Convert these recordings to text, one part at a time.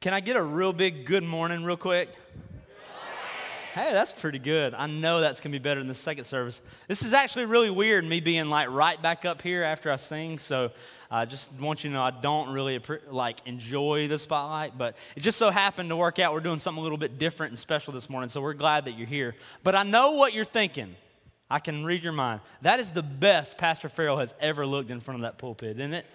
Can I get a real big good morning, real quick? Hey, that's pretty good. I know that's going to be better than the second service. This is actually really weird, me being like right back up here after I sing. So I just want you to know I don't really like enjoy the spotlight, but it just so happened to work out. We're doing something a little bit different and special this morning. So we're glad that you're here. But I know what you're thinking. I can read your mind. That is the best Pastor Farrell has ever looked in front of that pulpit, isn't it?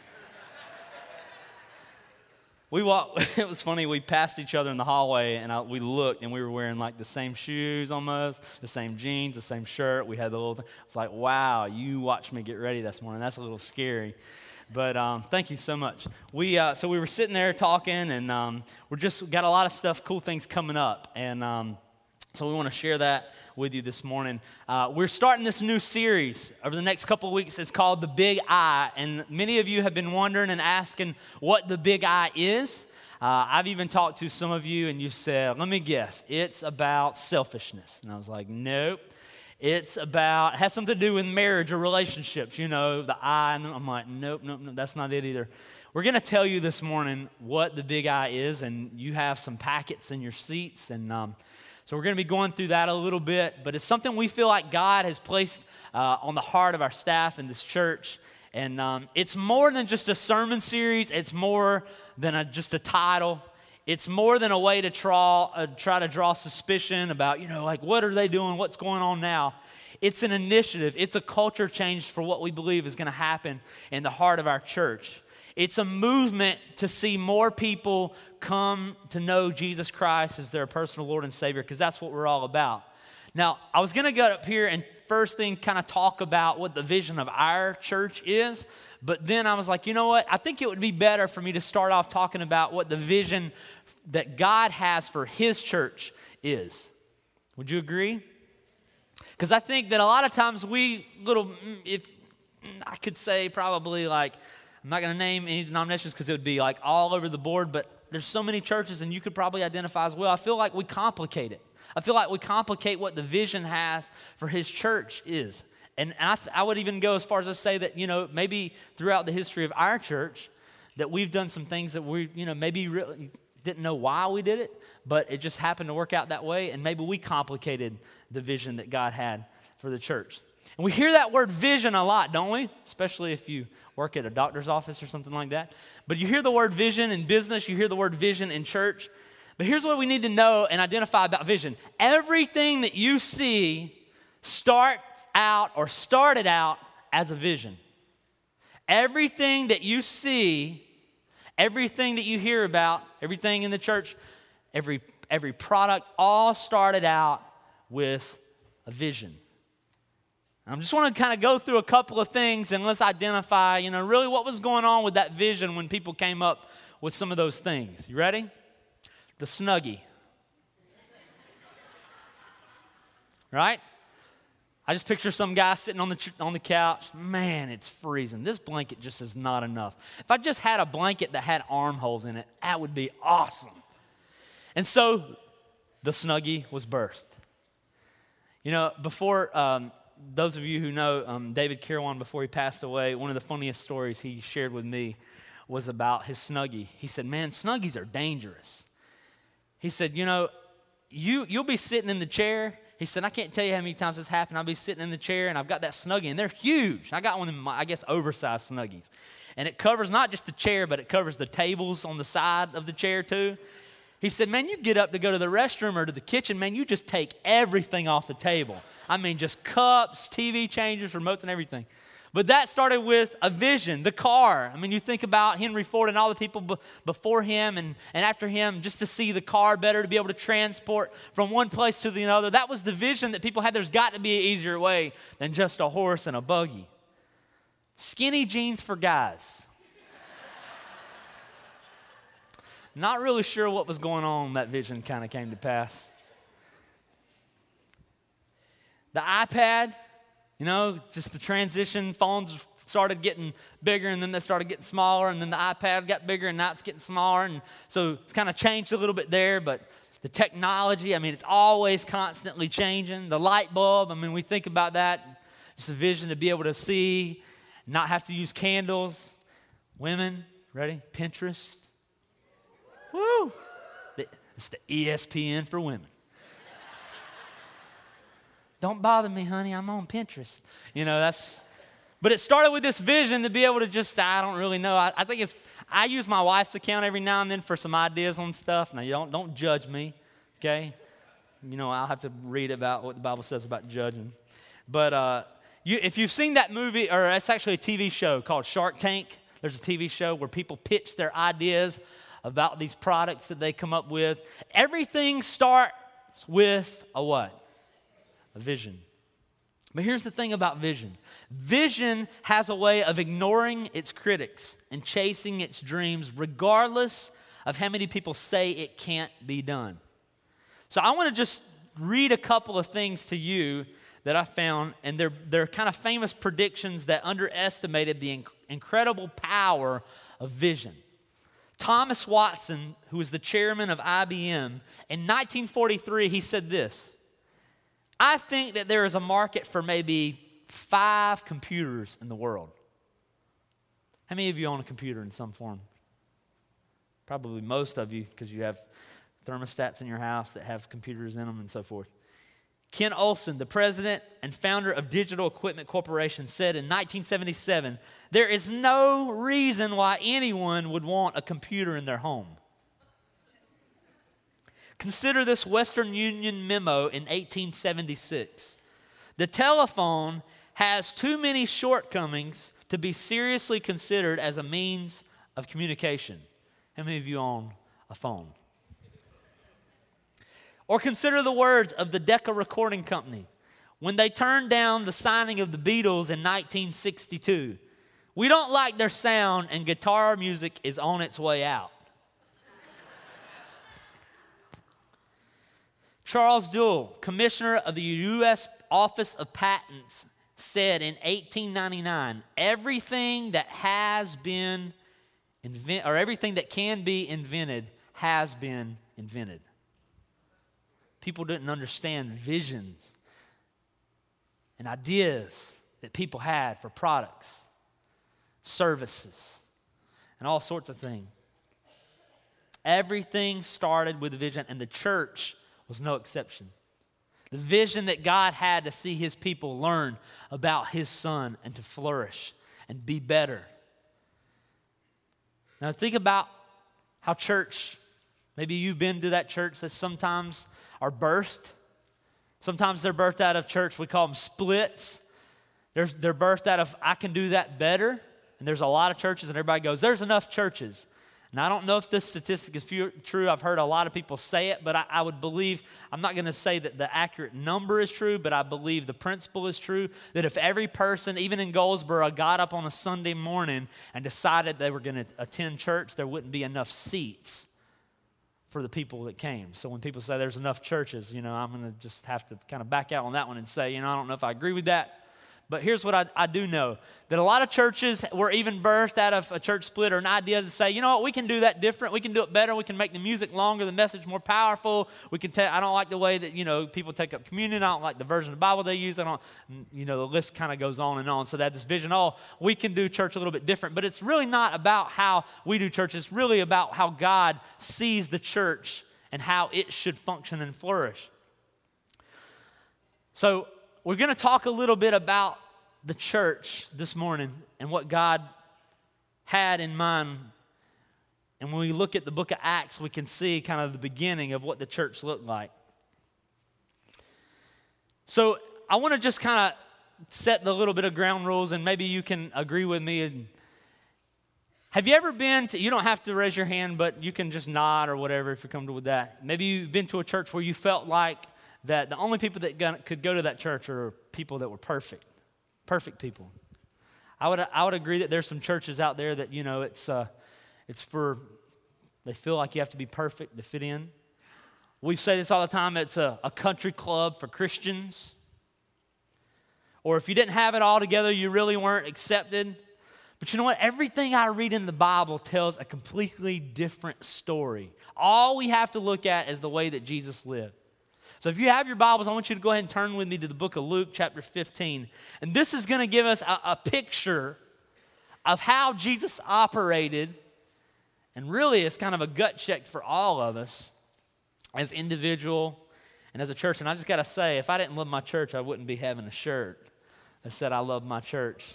We walked, it was funny, we passed each other in the hallway and I, we looked and we were wearing like the same shoes almost, the same jeans, the same shirt. We had the little thing. It's like, wow, you watched me get ready this morning. That's a little scary. But um, thank you so much. We, uh, so we were sitting there talking and um, we're just got a lot of stuff, cool things coming up. And um, so we want to share that with you this morning. Uh, we're starting this new series over the next couple weeks. It's called The Big I. And many of you have been wondering and asking what the Big I is. Uh, I've even talked to some of you, and you said, let me guess, it's about selfishness. And I was like, nope. It's about, it has something to do with marriage or relationships, you know, the I. And I'm like, nope, nope, nope, that's not it either. We're going to tell you this morning what the big I is, and you have some packets in your seats. And um, so we're going to be going through that a little bit, but it's something we feel like God has placed uh, on the heart of our staff in this church. And um, it's more than just a sermon series, it's more than a, just a title. It's more than a way to draw, uh, try to draw suspicion about, you know, like what are they doing? What's going on now? It's an initiative, it's a culture change for what we believe is going to happen in the heart of our church. It's a movement to see more people come to know Jesus Christ as their personal Lord and Savior, because that's what we're all about. Now, I was going to get up here and first thing kind of talk about what the vision of our church is, but then I was like, you know what? I think it would be better for me to start off talking about what the vision that God has for His church is. Would you agree? Because I think that a lot of times we little, mm, if I could say probably like I'm not going to name any denominations because it would be like all over the board, but there's so many churches, and you could probably identify as well. I feel like we complicate it. I feel like we complicate what the vision has for his church is. And I, th- I would even go as far as to say that, you know, maybe throughout the history of our church, that we've done some things that we, you know, maybe really didn't know why we did it, but it just happened to work out that way. And maybe we complicated the vision that God had for the church. And we hear that word vision a lot, don't we? Especially if you work at a doctor's office or something like that. But you hear the word vision in business, you hear the word vision in church. But here's what we need to know and identify about vision everything that you see starts out or started out as a vision. Everything that you see, everything that you hear about, everything in the church, every, every product, all started out with a vision. I just want to kind of go through a couple of things and let's identify, you know, really what was going on with that vision when people came up with some of those things. You ready? The Snuggie. right? I just picture some guy sitting on the, on the couch. Man, it's freezing. This blanket just is not enough. If I just had a blanket that had armholes in it, that would be awesome. And so the Snuggie was birthed. You know, before um, those of you who know um, David Kirwan before he passed away, one of the funniest stories he shared with me was about his Snuggie. He said, Man, Snuggies are dangerous. He said, You know, you, you'll be sitting in the chair. He said, I can't tell you how many times this happened. I'll be sitting in the chair and I've got that Snuggie, and they're huge. I got one of my, I guess, oversized Snuggies. And it covers not just the chair, but it covers the tables on the side of the chair, too. He said, Man, you get up to go to the restroom or to the kitchen, man, you just take everything off the table. I mean, just cups, TV changers, remotes, and everything. But that started with a vision, the car. I mean, you think about Henry Ford and all the people b- before him and, and after him, just to see the car better, to be able to transport from one place to the other. That was the vision that people had. There's got to be an easier way than just a horse and a buggy. Skinny jeans for guys. Not really sure what was going on that vision kind of came to pass. The iPad, you know, just the transition, phones started getting bigger and then they started getting smaller and then the iPad got bigger and now it's getting smaller. And so it's kind of changed a little bit there, but the technology, I mean, it's always constantly changing. The light bulb, I mean, we think about that. It's a vision to be able to see, not have to use candles. Women, ready? Pinterest. Woo! It's the ESPN for women. Don't bother me, honey. I'm on Pinterest. You know, that's, but it started with this vision to be able to just, I don't really know. I, I think it's, I use my wife's account every now and then for some ideas on stuff. Now, you don't, don't judge me, okay? You know, I'll have to read about what the Bible says about judging. But uh, you, if you've seen that movie, or it's actually a TV show called Shark Tank, there's a TV show where people pitch their ideas about these products that they come up with. Everything starts with a what? A vision. But here's the thing about vision vision has a way of ignoring its critics and chasing its dreams, regardless of how many people say it can't be done. So I want to just read a couple of things to you that I found, and they're, they're kind of famous predictions that underestimated the inc- incredible power of vision. Thomas Watson, who was the chairman of IBM, in 1943, he said this I think that there is a market for maybe five computers in the world. How many of you own a computer in some form? Probably most of you, because you have thermostats in your house that have computers in them and so forth. Ken Olsen, the president and founder of Digital Equipment Corporation, said in 1977 there is no reason why anyone would want a computer in their home. Consider this Western Union memo in 1876. The telephone has too many shortcomings to be seriously considered as a means of communication. How many of you own a phone? Or consider the words of the Decca Recording Company when they turned down the signing of the Beatles in 1962. We don't like their sound, and guitar music is on its way out. Charles Duell, commissioner of the U.S. Office of Patents, said in 1899 everything that has been invented, or everything that can be invented, has been invented. People didn't understand visions and ideas that people had for products, services, and all sorts of things. Everything started with a vision, and the church was no exception. The vision that God had to see his people learn about his son and to flourish and be better. Now, think about how church, maybe you've been to that church that sometimes are birthed. Sometimes they're birthed out of church, we call them splits. There's, they're birthed out of, I can do that better. And there's a lot of churches, and everybody goes, There's enough churches. And I don't know if this statistic is true. I've heard a lot of people say it, but I, I would believe, I'm not going to say that the accurate number is true, but I believe the principle is true that if every person, even in Goldsboro, got up on a Sunday morning and decided they were going to attend church, there wouldn't be enough seats for the people that came. So when people say there's enough churches, you know, I'm going to just have to kind of back out on that one and say, you know, I don't know if I agree with that. But here's what I, I do know that a lot of churches were even birthed out of a church split or an idea to say, you know what, we can do that different. We can do it better. We can make the music longer, the message more powerful. We can take, I don't like the way that, you know, people take up communion. I don't like the version of the Bible they use. I don't, you know, the list kind of goes on and on. So that this vision, oh, we can do church a little bit different. But it's really not about how we do church. It's really about how God sees the church and how it should function and flourish. So we're going to talk a little bit about the church this morning and what God had in mind. And when we look at the book of Acts, we can see kind of the beginning of what the church looked like. So I want to just kind of set the little bit of ground rules, and maybe you can agree with me. And have you ever been to, you don't have to raise your hand, but you can just nod or whatever if you're comfortable with that. Maybe you've been to a church where you felt like that the only people that could go to that church are people that were perfect perfect people. I would, I would agree that there's some churches out there that, you know, it's, uh, it's for, they feel like you have to be perfect to fit in. We say this all the time it's a, a country club for Christians. Or if you didn't have it all together, you really weren't accepted. But you know what? Everything I read in the Bible tells a completely different story. All we have to look at is the way that Jesus lived. So if you have your Bibles, I want you to go ahead and turn with me to the book of Luke, chapter 15. And this is going to give us a, a picture of how Jesus operated. And really, it's kind of a gut check for all of us as individual and as a church. And I just got to say, if I didn't love my church, I wouldn't be having a shirt that said, I love my church.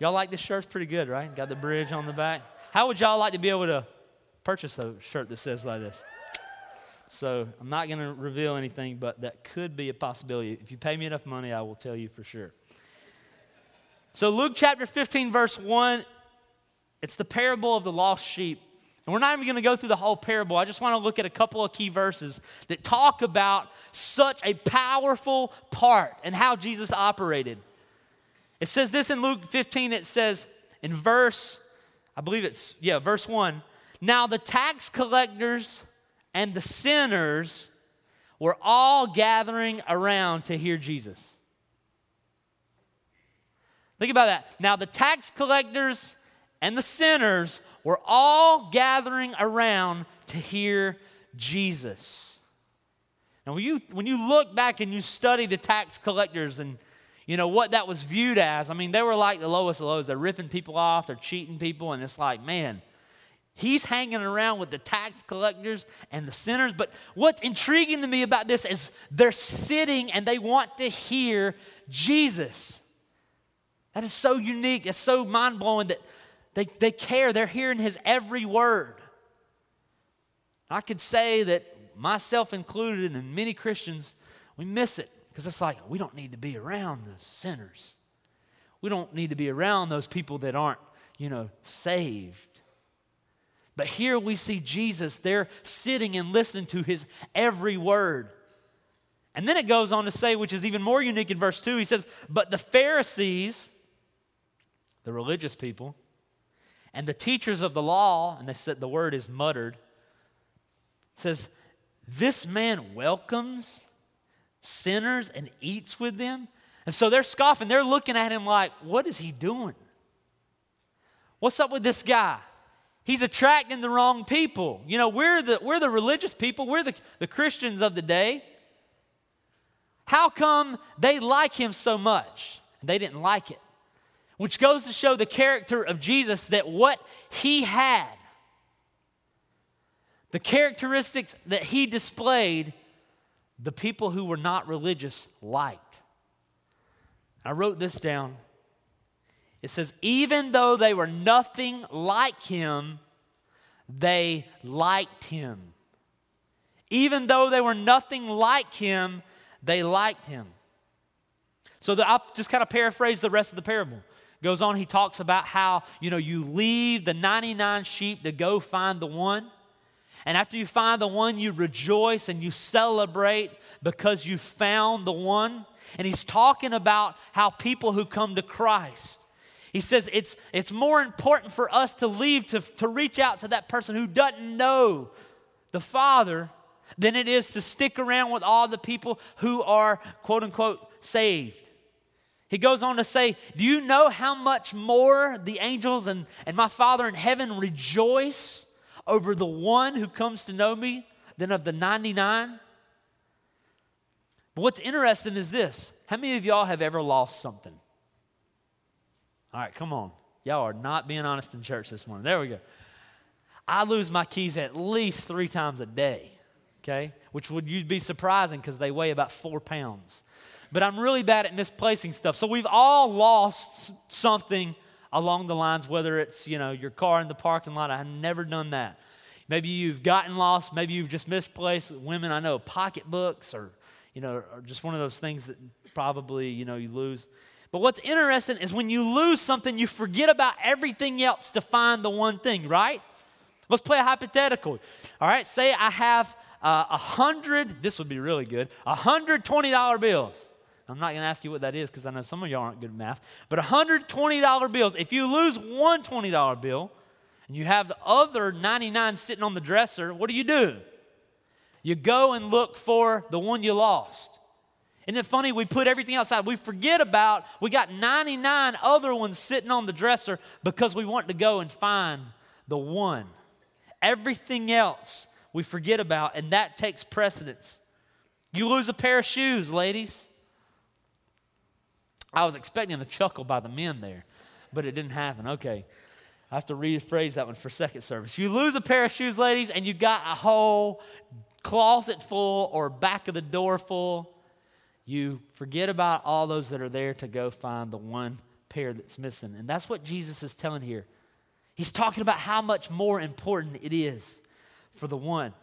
Y'all like this shirt? Pretty good, right? Got the bridge on the back. How would y'all like to be able to purchase a shirt that says like this? So I'm not going to reveal anything, but that could be a possibility. If you pay me enough money, I will tell you for sure. So, Luke chapter 15, verse 1, it's the parable of the lost sheep. And we're not even going to go through the whole parable. I just want to look at a couple of key verses that talk about such a powerful part and how Jesus operated. It says this in Luke 15, it says in verse, I believe it's, yeah, verse 1. Now the tax collectors and the sinners were all gathering around to hear Jesus. Think about that. Now, the tax collectors and the sinners were all gathering around to hear Jesus. Now, when you, when you look back and you study the tax collectors and you know what that was viewed as, I mean, they were like the lowest of lows. They're ripping people off, they're cheating people, and it's like, man, He's hanging around with the tax collectors and the sinners. But what's intriguing to me about this is they're sitting and they want to hear Jesus. That is so unique. It's so mind blowing that they, they care. They're hearing his every word. I could say that myself included and many Christians, we miss it because it's like we don't need to be around the sinners. We don't need to be around those people that aren't, you know, saved. But here we see Jesus there sitting and listening to his every word. And then it goes on to say, which is even more unique in verse 2, he says, But the Pharisees, the religious people, and the teachers of the law, and they said the word is muttered, says, This man welcomes sinners and eats with them. And so they're scoffing. They're looking at him like, What is he doing? What's up with this guy? He's attracting the wrong people. You know, we're the, we're the religious people, we're the, the Christians of the day. How come they like him so much? They didn't like it. Which goes to show the character of Jesus that what he had, the characteristics that he displayed, the people who were not religious liked. I wrote this down it says, even though they were nothing like him, they liked him. Even though they were nothing like him, they liked him. So the, I'll just kind of paraphrase the rest of the parable. Goes on, he talks about how, you know, you leave the 99 sheep to go find the one. And after you find the one, you rejoice and you celebrate because you found the one. And he's talking about how people who come to Christ, he says it's, it's more important for us to leave to, to reach out to that person who doesn't know the Father than it is to stick around with all the people who are, quote unquote, saved. He goes on to say, Do you know how much more the angels and, and my Father in heaven rejoice over the one who comes to know me than of the 99? But what's interesting is this how many of y'all have ever lost something? All right, come on. Y'all are not being honest in church this morning. There we go. I lose my keys at least three times a day, okay? Which would you'd be surprising because they weigh about four pounds. But I'm really bad at misplacing stuff. So we've all lost something along the lines, whether it's, you know, your car in the parking lot. I've never done that. Maybe you've gotten lost. Maybe you've just misplaced. Women, I know, pocketbooks or, you know, or just one of those things that probably, you know, you lose. But what's interesting is when you lose something, you forget about everything else to find the one thing, right? Let's play a hypothetical. All right, say I have uh, a uh, hundred, this would be really good, a hundred $20 bills. I'm not going to ask you what that is because I know some of y'all aren't good at math. But $120 bills, if you lose one $20 bill and you have the other 99 sitting on the dresser, what do you do? You go and look for the one you lost. Isn't it funny? We put everything outside. We forget about, we got 99 other ones sitting on the dresser because we want to go and find the one. Everything else we forget about, and that takes precedence. You lose a pair of shoes, ladies. I was expecting a chuckle by the men there, but it didn't happen. Okay. I have to rephrase that one for second service. You lose a pair of shoes, ladies, and you got a whole closet full or back of the door full, you forget about all those that are there to go find the one pair that's missing. And that's what Jesus is telling here. He's talking about how much more important it is for the one.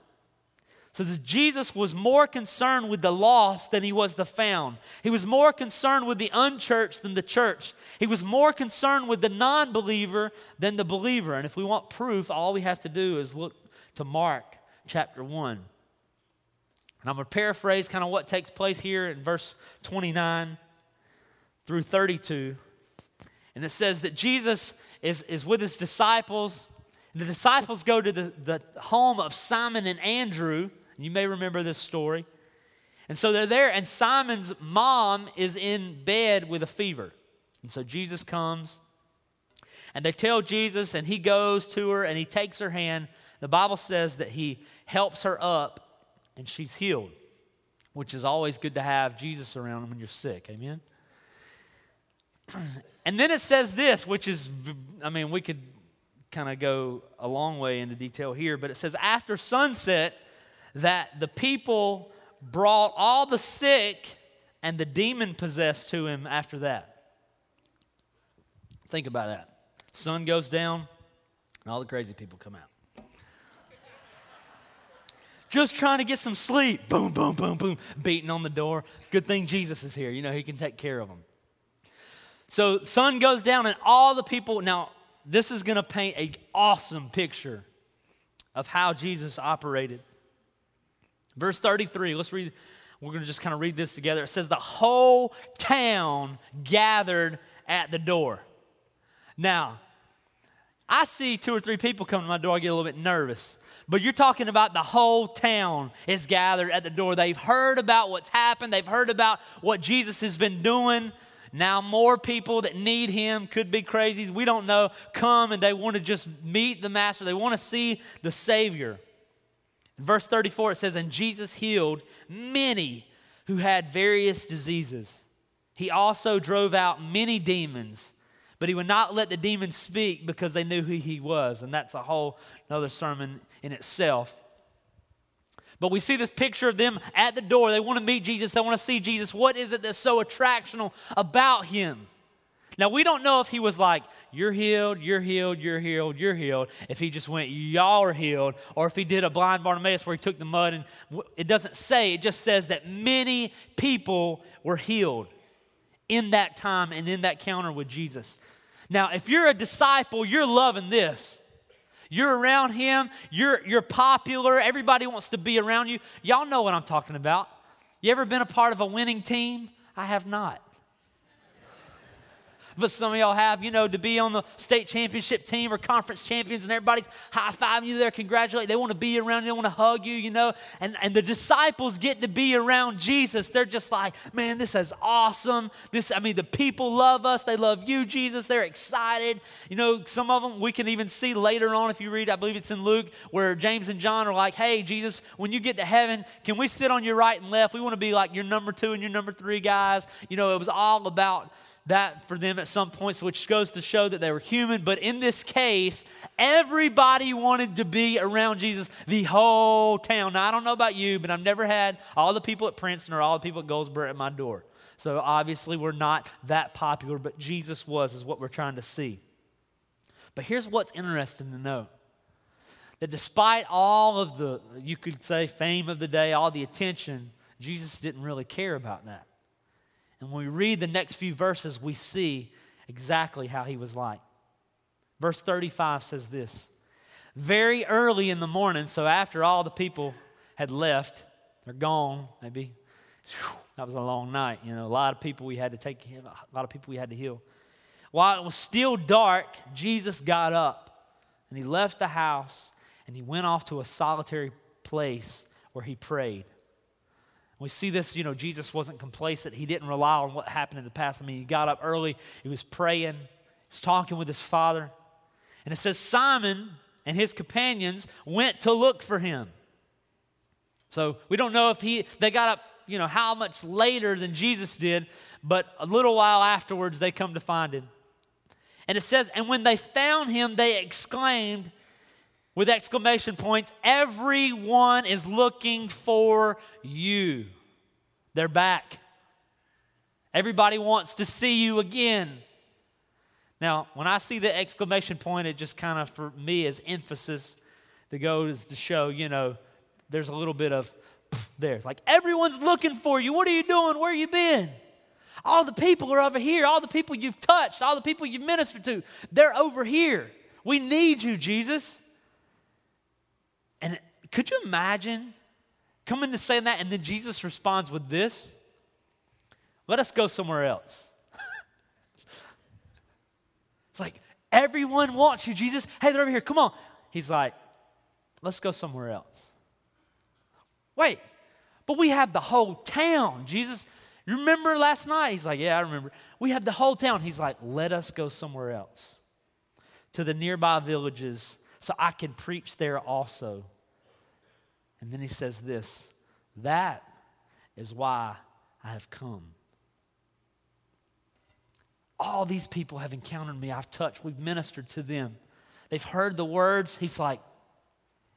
So Jesus was more concerned with the lost than he was the found. He was more concerned with the unchurched than the church. He was more concerned with the non believer than the believer. And if we want proof, all we have to do is look to Mark chapter 1. And I'm going to paraphrase kind of what takes place here in verse 29 through 32. And it says that Jesus is, is with his disciples. The disciples go to the, the home of Simon and Andrew you may remember this story. And so they're there, and Simon's mom is in bed with a fever. And so Jesus comes, and they tell Jesus, and he goes to her and he takes her hand. The Bible says that he helps her up, and she's healed, which is always good to have Jesus around when you're sick. Amen? And then it says this, which is, I mean, we could kind of go a long way into detail here, but it says, after sunset, that the people brought all the sick and the demon possessed to him after that. Think about that. Sun goes down, and all the crazy people come out. Just trying to get some sleep. Boom, boom, boom, boom, beating on the door. Good thing Jesus is here. You know, he can take care of them. So, sun goes down, and all the people. Now, this is going to paint an awesome picture of how Jesus operated. Verse 33, let's read. We're going to just kind of read this together. It says, The whole town gathered at the door. Now, I see two or three people come to my door, I get a little bit nervous. But you're talking about the whole town is gathered at the door. They've heard about what's happened, they've heard about what Jesus has been doing. Now, more people that need him could be crazies. We don't know. Come and they want to just meet the Master, they want to see the Savior. Verse 34, it says, And Jesus healed many who had various diseases. He also drove out many demons, but he would not let the demons speak because they knew who he was. And that's a whole another sermon in itself. But we see this picture of them at the door. They want to meet Jesus, they want to see Jesus. What is it that's so attractional about him? Now, we don't know if he was like, You're healed, you're healed, you're healed, you're healed. If he just went, Y'all are healed. Or if he did a blind Bartimaeus where he took the mud and it doesn't say, it just says that many people were healed in that time and in that counter with Jesus. Now, if you're a disciple, you're loving this. You're around him, you're, you're popular, everybody wants to be around you. Y'all know what I'm talking about. You ever been a part of a winning team? I have not but some of y'all have, you know, to be on the state championship team or conference champions and everybody's high fiving you there, congratulate. They want to be around you, they want to hug you, you know. And, and the disciples get to be around Jesus. They're just like, man, this is awesome. This, I mean, the people love us. They love you, Jesus. They're excited. You know, some of them we can even see later on if you read, I believe it's in Luke, where James and John are like, hey, Jesus, when you get to heaven, can we sit on your right and left? We want to be like your number two and your number three guys. You know, it was all about that for them at some points, which goes to show that they were human. But in this case, everybody wanted to be around Jesus, the whole town. Now, I don't know about you, but I've never had all the people at Princeton or all the people at Goldsboro at my door. So obviously, we're not that popular, but Jesus was, is what we're trying to see. But here's what's interesting to know that despite all of the, you could say, fame of the day, all the attention, Jesus didn't really care about that. And when we read the next few verses, we see exactly how he was like. Verse 35 says this Very early in the morning, so after all the people had left, they're gone, maybe. That was a long night. You know, a lot of people we had to take, a lot of people we had to heal. While it was still dark, Jesus got up and he left the house and he went off to a solitary place where he prayed. We see this, you know, Jesus wasn't complacent. He didn't rely on what happened in the past. I mean, he got up early, he was praying, he was talking with his father. And it says Simon and his companions went to look for him. So we don't know if he they got up, you know, how much later than Jesus did, but a little while afterwards they come to find him. And it says, and when they found him, they exclaimed, with exclamation points. Everyone is looking for you. They're back. Everybody wants to see you again. Now, when I see the exclamation point, it just kind of, for me, is emphasis that goes to show, you know, there's a little bit of there. Like, everyone's looking for you. What are you doing? Where you been? All the people are over here. All the people you've touched, all the people you've ministered to, they're over here. We need you, Jesus. And could you imagine coming to saying that and then Jesus responds with this? Let us go somewhere else. it's like, everyone wants you, Jesus. Hey, they're over here. Come on. He's like, let's go somewhere else. Wait, but we have the whole town, Jesus. You remember last night? He's like, Yeah, I remember. We have the whole town. He's like, Let us go somewhere else to the nearby villages so I can preach there also. And then he says this That is why I have come. All these people have encountered me. I've touched, we've ministered to them. They've heard the words. He's like,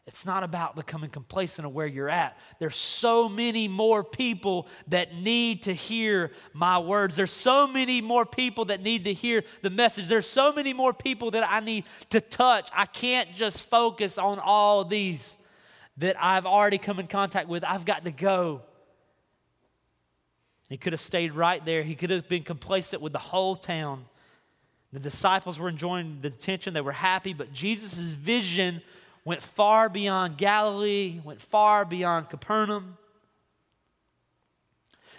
it's not about becoming complacent of where you're at. There's so many more people that need to hear my words. There's so many more people that need to hear the message. There's so many more people that I need to touch. I can't just focus on all these that I've already come in contact with. I've got to go. He could have stayed right there. He could have been complacent with the whole town. The disciples were enjoying the attention, they were happy, but Jesus' vision went far beyond Galilee, went far beyond Capernaum.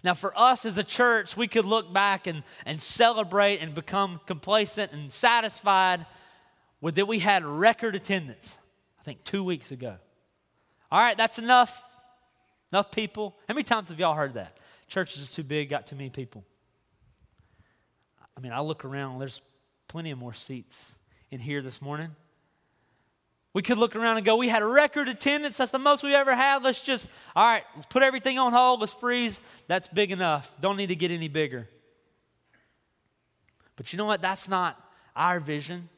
Now, for us as a church, we could look back and, and celebrate and become complacent and satisfied with that we had record attendance, I think two weeks ago. All right, that's enough. Enough people. How many times have y'all heard that? Church is too big, got too many people. I mean, I look around, there's plenty of more seats in here this morning. We could look around and go, we had a record attendance. That's the most we've ever had. Let's just, all right, let's put everything on hold. Let's freeze. That's big enough. Don't need to get any bigger. But you know what? That's not our vision.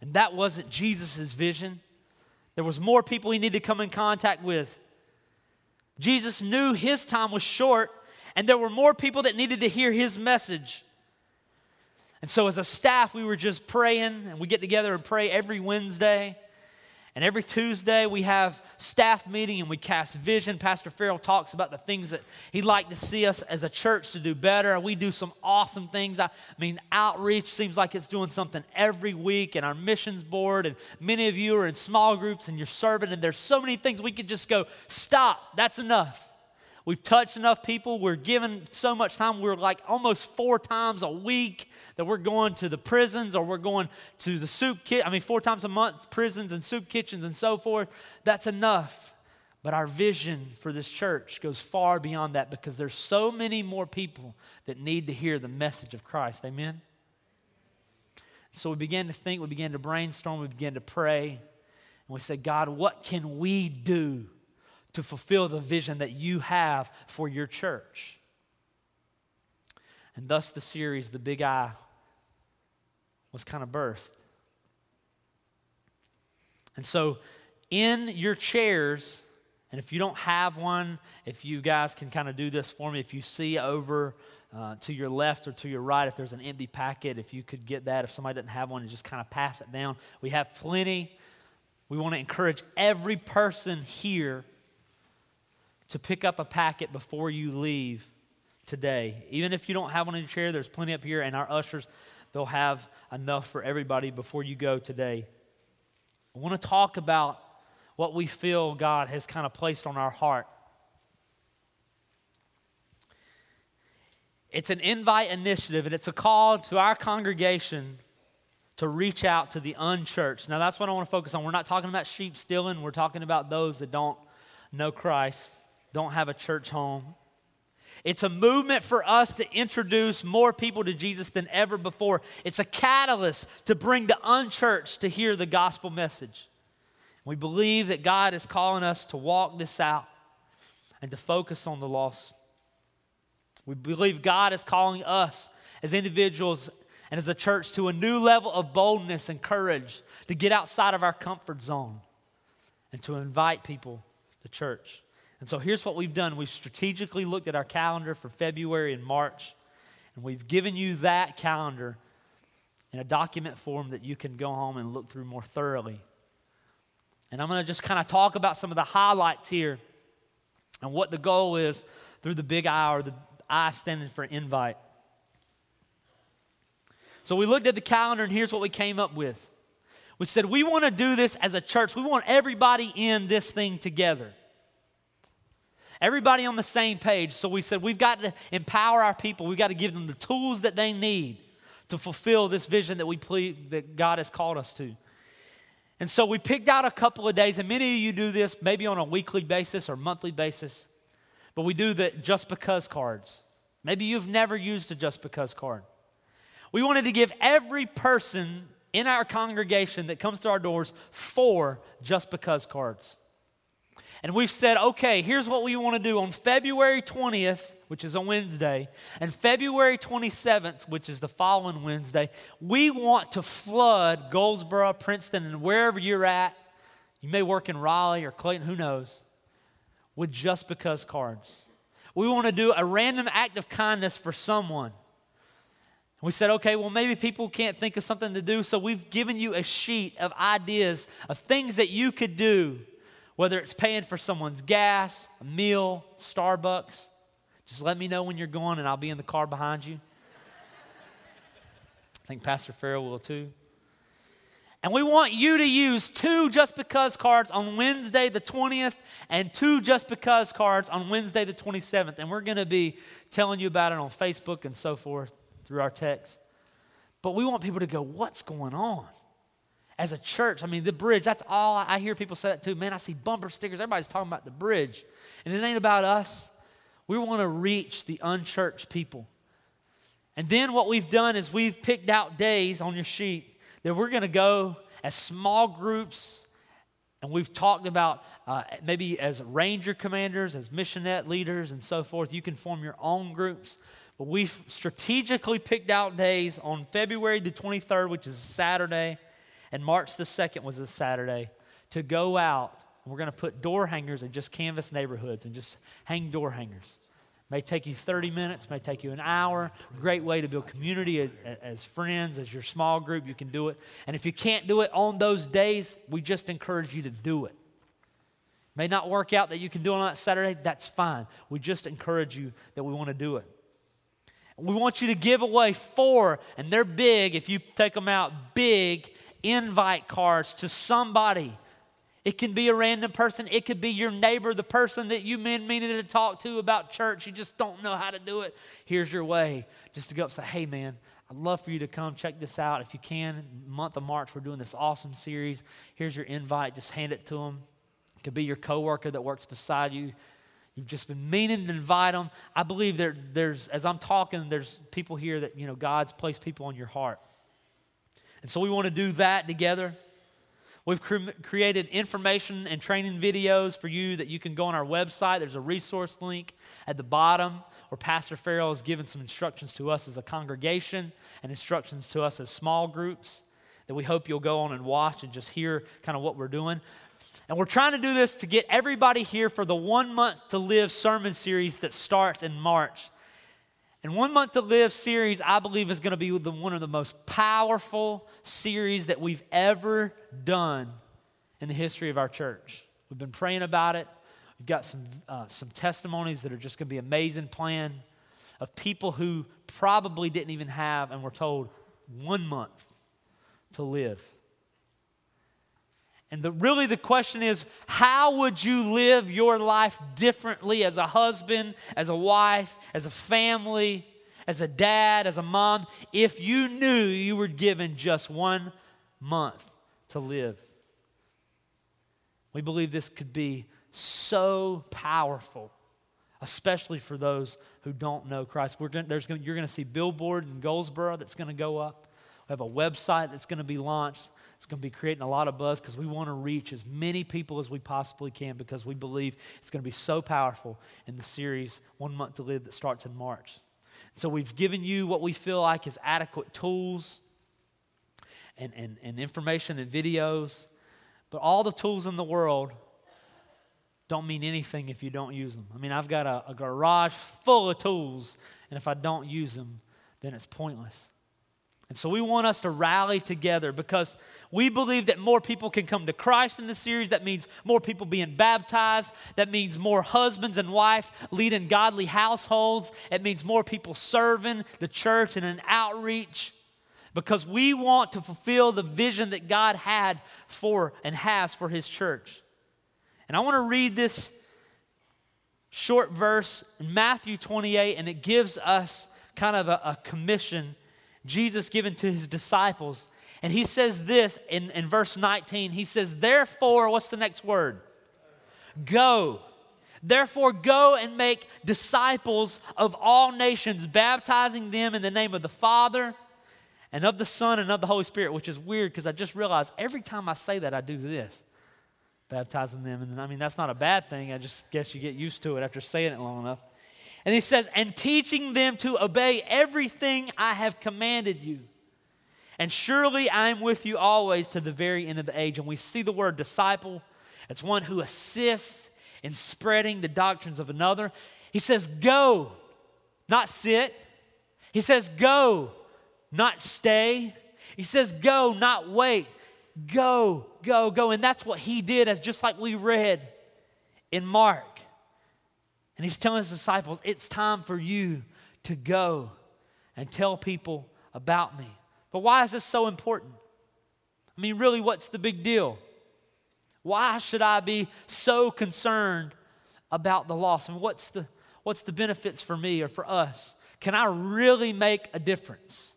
And that wasn't Jesus' vision. There was more people he needed to come in contact with. Jesus knew his time was short, and there were more people that needed to hear his message. And so, as a staff, we were just praying, and we get together and pray every Wednesday. And every Tuesday we have staff meeting and we cast vision. Pastor Farrell talks about the things that he'd like to see us as a church to do better. We do some awesome things. I mean, outreach seems like it's doing something every week, and our missions board, and many of you are in small groups and you're serving, and there's so many things we could just go, stop, that's enough. We've touched enough people. We're given so much time. We're like almost four times a week that we're going to the prisons or we're going to the soup kit. I mean, four times a month, prisons and soup kitchens and so forth. That's enough. But our vision for this church goes far beyond that because there's so many more people that need to hear the message of Christ. Amen? So we began to think, we began to brainstorm, we began to pray, and we said, God, what can we do to fulfill the vision that you have for your church. And thus the series, The Big I, was kind of birthed. And so, in your chairs, and if you don't have one, if you guys can kind of do this for me, if you see over uh, to your left or to your right, if there's an empty packet, if you could get that, if somebody doesn't have one, and just kind of pass it down. We have plenty. We want to encourage every person here to pick up a packet before you leave today. Even if you don't have one in your chair, there's plenty up here, and our ushers, they'll have enough for everybody before you go today. I want to talk about what we feel God has kind of placed on our heart. It's an invite initiative, and it's a call to our congregation to reach out to the unchurched. Now, that's what I want to focus on. We're not talking about sheep stealing, we're talking about those that don't know Christ don't have a church home. It's a movement for us to introduce more people to Jesus than ever before. It's a catalyst to bring the unchurched to hear the gospel message. We believe that God is calling us to walk this out and to focus on the lost. We believe God is calling us as individuals and as a church to a new level of boldness and courage to get outside of our comfort zone and to invite people to church. And so here's what we've done we've strategically looked at our calendar for February and March, and we've given you that calendar in a document form that you can go home and look through more thoroughly. And I'm going to just kind of talk about some of the highlights here and what the goal is through the big I or the I standing for invite. So we looked at the calendar, and here's what we came up with. We said, we want to do this as a church. We want everybody in this thing together. Everybody on the same page. So we said, we've got to empower our people. We've got to give them the tools that they need to fulfill this vision that we ple- that God has called us to. And so we picked out a couple of days, and many of you do this maybe on a weekly basis or monthly basis, but we do the just because cards. Maybe you've never used a just because card. We wanted to give every person in our congregation that comes to our doors four just because cards. And we've said, okay, here's what we want to do on February 20th, which is a Wednesday, and February 27th, which is the following Wednesday, we want to flood Goldsboro, Princeton, and wherever you're at. You may work in Raleigh or Clayton, who knows, with just because cards. We want to do a random act of kindness for someone. We said, okay, well, maybe people can't think of something to do, so we've given you a sheet of ideas of things that you could do, whether it's paying for someone's gas, a meal, Starbucks. Just let me know when you're going, and I'll be in the car behind you. I think Pastor Farrell will too. And we want you to use two Just Because cards on Wednesday the 20th and two Just Because cards on Wednesday the 27th. And we're going to be telling you about it on Facebook and so forth through our text. But we want people to go, what's going on? As a church, I mean, the bridge, that's all I hear people say that too. Man, I see bumper stickers. Everybody's talking about the bridge. And it ain't about us. We want to reach the unchurched people. And then what we've done is we've picked out days on your sheet that we're going to go as small groups. And we've talked about uh, maybe as ranger commanders, as missionette leaders, and so forth. You can form your own groups. But we've strategically picked out days on February the 23rd, which is Saturday, and March the 2nd was a Saturday, to go out. We're going to put door hangers and just canvas neighborhoods and just hang door hangers. May take you 30 minutes, may take you an hour. Great way to build community as, friends, as your small group. You can do it. And if you can't do it on those days, we just encourage you to do it. May not work out that you can do it on that Saturday, that's fine. We just encourage you that we want to do it. We want you to give away four, and they're big if you take them out, big invite cards to somebody. It can be a random person. It could be your neighbor, the person that you been meaning to talk to about church. You just don't know how to do it. Here's your way just to go up and say, hey, man, I'd love for you to come check this out. If you can, month of March, we're doing this awesome series. Here's your invite. Just hand it to them. It could be your coworker that works beside you. You've just been meaning to invite them. I believe there, there's, as I'm talking, there's people here that, you know, God's placed people on your heart. And so we want to do that together. We've cre- created information and training videos for you that you can go on our website. There's a resource link at the bottom where Pastor Farrell has given some instructions to us as a congregation and instructions to us as small groups that we hope you'll go on and watch and just hear kind of what we're doing. And we're trying to do this to get everybody here for the One Month to Live sermon series that starts in March. And One Month to Live series, I believe, is going to be the, one of the most powerful series that we've ever done in the history of our church. We've been praying about it. We've got some, uh, some testimonies that are just going to be amazing plan of people who probably didn't even have and were told one month to live. And the, really, the question is how would you live your life differently as a husband, as a wife, as a family, as a dad, as a mom, if you knew you were given just one month to live? We believe this could be so powerful, especially for those who don't know Christ. We're gonna, there's gonna, you're going to see billboard in Goldsboro that's going to go up. We have a website that's going to be launched. It's going to be creating a lot of buzz because we want to reach as many people as we possibly can because we believe it's going to be so powerful in the series One Month to Live that starts in March. So we've given you what we feel like is adequate tools and, and, and information and videos. But all the tools in the world don't mean anything if you don't use them. I mean, I've got a, a garage full of tools, and if I don't use them, then it's pointless. And so we want us to rally together because we believe that more people can come to Christ in this series. That means more people being baptized. That means more husbands and wife leading godly households. It means more people serving the church in an outreach because we want to fulfill the vision that God had for and has for his church. And I want to read this short verse in Matthew 28, and it gives us kind of a, a commission Jesus given to his disciples. And he says this in, in verse 19. He says, Therefore, what's the next word? Go. Therefore, go and make disciples of all nations, baptizing them in the name of the Father and of the Son and of the Holy Spirit, which is weird because I just realized every time I say that, I do this baptizing them. And I mean, that's not a bad thing. I just guess you get used to it after saying it long enough. And he says, and teaching them to obey everything I have commanded you. And surely I am with you always to the very end of the age. And we see the word disciple. It's one who assists in spreading the doctrines of another. He says, go, not sit. He says, go, not stay. He says, go, not wait. Go, go, go. And that's what he did, as just like we read in Mark. And he's telling his disciples, it's time for you to go and tell people about me. But why is this so important? I mean, really, what's the big deal? Why should I be so concerned about the loss? I and mean, what's the, what's the benefits for me or for us? Can I really make a difference?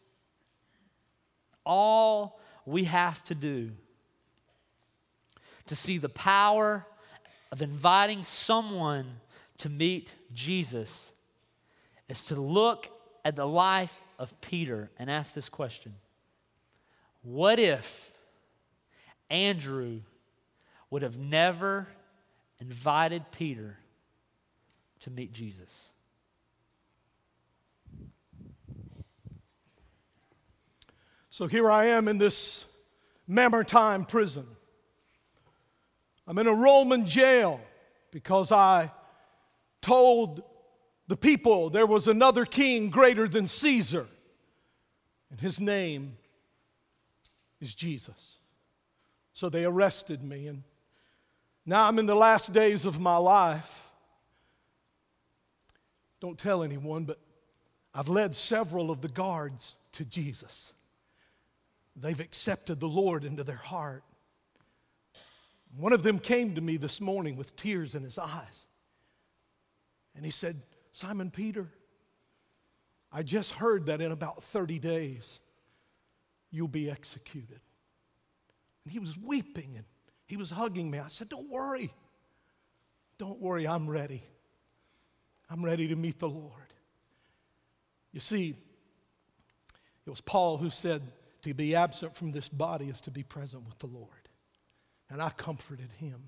All we have to do to see the power of inviting someone to meet Jesus is to look at the life of Peter and ask this question What if Andrew would have never invited Peter to meet Jesus? So here I am in this Mamertine prison. I'm in a Roman jail because I told the people there was another king greater than Caesar, and his name is Jesus. So they arrested me, and now I'm in the last days of my life. Don't tell anyone, but I've led several of the guards to Jesus. They've accepted the Lord into their heart. One of them came to me this morning with tears in his eyes. And he said, Simon Peter, I just heard that in about 30 days you'll be executed. And he was weeping and he was hugging me. I said, Don't worry. Don't worry, I'm ready. I'm ready to meet the Lord. You see, it was Paul who said, To be absent from this body is to be present with the Lord. And I comforted him.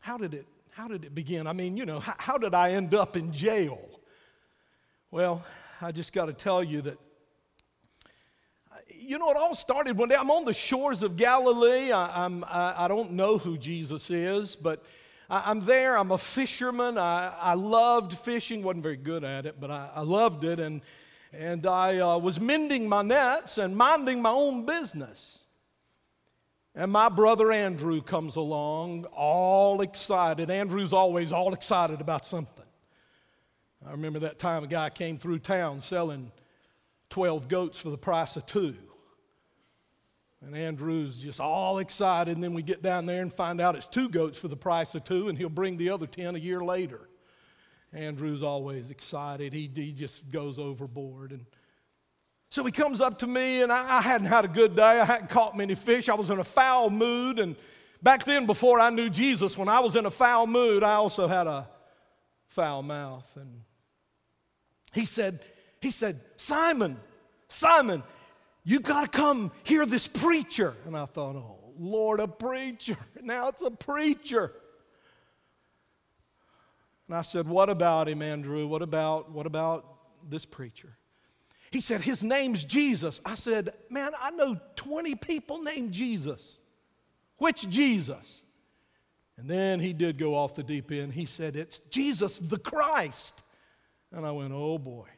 How did it how did it begin? I mean, you know, how, how did I end up in jail? Well, I just got to tell you that, you know, it all started one day. I'm on the shores of Galilee. I, I'm, I, I don't know who Jesus is, but I, am there. I'm a fisherman. I, I loved fishing, wasn't very good at it, but I, I loved it. And, and I uh, was mending my nets and minding my own business. And my brother Andrew comes along, all excited. Andrew's always all excited about something. I remember that time a guy came through town selling 12 goats for the price of two. And Andrew's just all excited. And then we get down there and find out it's two goats for the price of two, and he'll bring the other 10 a year later. Andrew's always excited. He, he just goes overboard. And so he comes up to me, and I, I, hadn't had a good day. I hadn't caught many fish. I was in a foul mood. And back then, before I knew Jesus, when I was in a foul mood, I also had a foul mouth. And he said, he said, Simon, Simon, you got to come hear this preacher. And I thought, oh, Lord, a preacher. Now it's a preacher. And I said, What about him, Andrew? What about, what about this preacher? He said, His name's Jesus. I said, Man, I know 20 people named Jesus. Which Jesus? And then he did go off the deep end. He said, It's Jesus the Christ. And I went, Oh boy.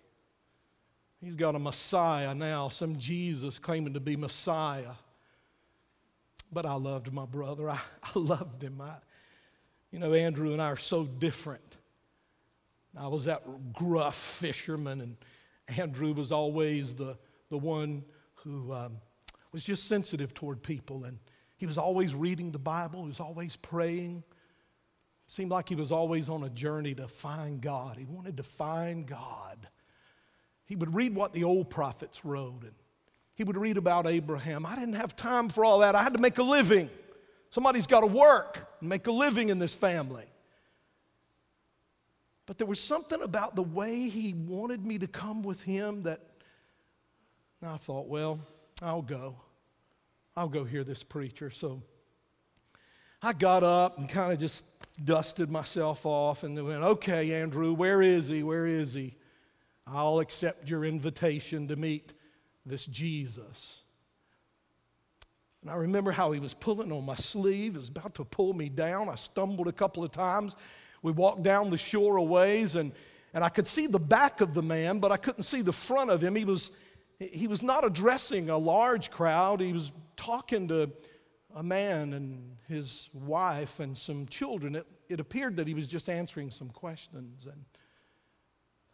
He's got a Messiah now, some Jesus claiming to be Messiah. But I loved my brother. I, I loved him. I, you know, Andrew and I are so different. I was that gruff fisherman, and Andrew was always the, the one who um, was just sensitive toward people. And he was always reading the Bible, he was always praying. It seemed like he was always on a journey to find God. He wanted to find God. He would read what the old prophets wrote, and he would read about Abraham. I didn't have time for all that. I had to make a living. Somebody's got to work and make a living in this family. But there was something about the way he wanted me to come with him that I thought, well, I'll go. I'll go hear this preacher. So I got up and kind of just dusted myself off and went, okay, Andrew, where is he? Where is he? I'll accept your invitation to meet this Jesus. And I remember how he was pulling on my sleeve, he was about to pull me down. I stumbled a couple of times we walked down the shore a ways, and, and I could see the back of the man, but I couldn't see the front of him. He was, he was not addressing a large crowd, he was talking to a man and his wife and some children. It, it appeared that he was just answering some questions. And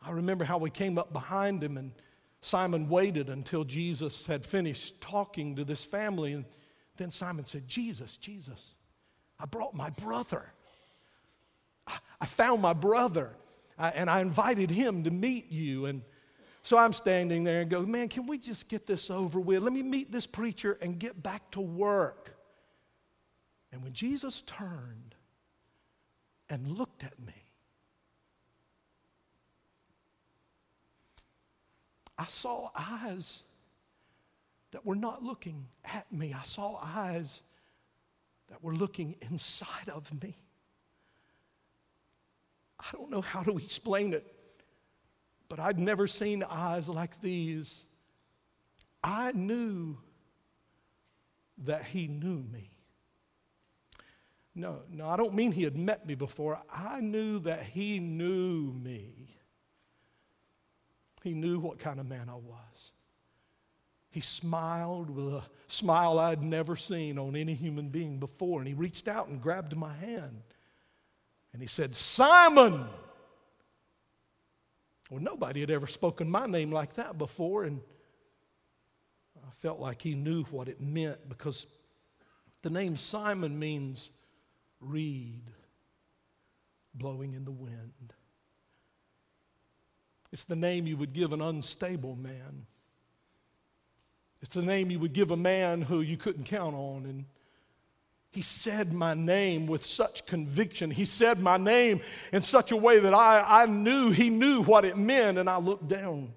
I remember how we came up behind him, and Simon waited until Jesus had finished talking to this family. And then Simon said, Jesus, Jesus, I brought my brother. I found my brother and I invited him to meet you. And so I'm standing there and go, man, can we just get this over with? Let me meet this preacher and get back to work. And when Jesus turned and looked at me, I saw eyes that were not looking at me. I saw eyes that were looking inside of me. I don't know how to explain it, but I'd never seen eyes like these. I knew that he knew me. No, no, I don't mean he had met me before. I knew that he knew me. He knew what kind of man I was. He smiled with a smile I'd never seen on any human being before, and he reached out and grabbed my hand. And he said, Simon. Well, nobody had ever spoken my name like that before, and I felt like he knew what it meant because the name Simon means reed blowing in the wind. It's the name you would give an unstable man. It's the name you would give a man who you couldn't count on and he said my name with such conviction. He said my name in such a way that I, I knew he knew what it meant. And I looked down.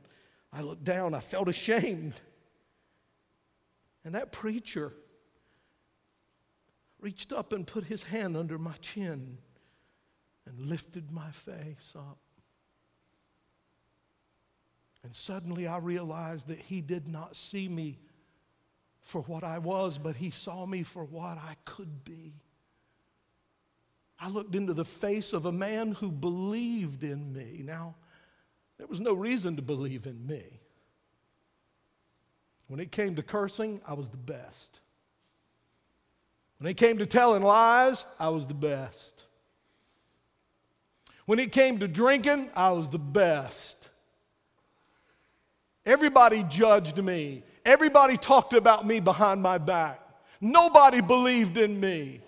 I looked down. I felt ashamed. And that preacher reached up and put his hand under my chin and lifted my face up. And suddenly I realized that he did not see me for what I was, but He saw me for what I could be. I looked into the face of a man who believed in me. Now, there was no reason to believe in me. When it came to cursing, I was the best. When it came to telling lies, I was the best. When it came to drinking, I was the best. Everybody judged me. Everybody talked about me behind my back. Nobody believed in me.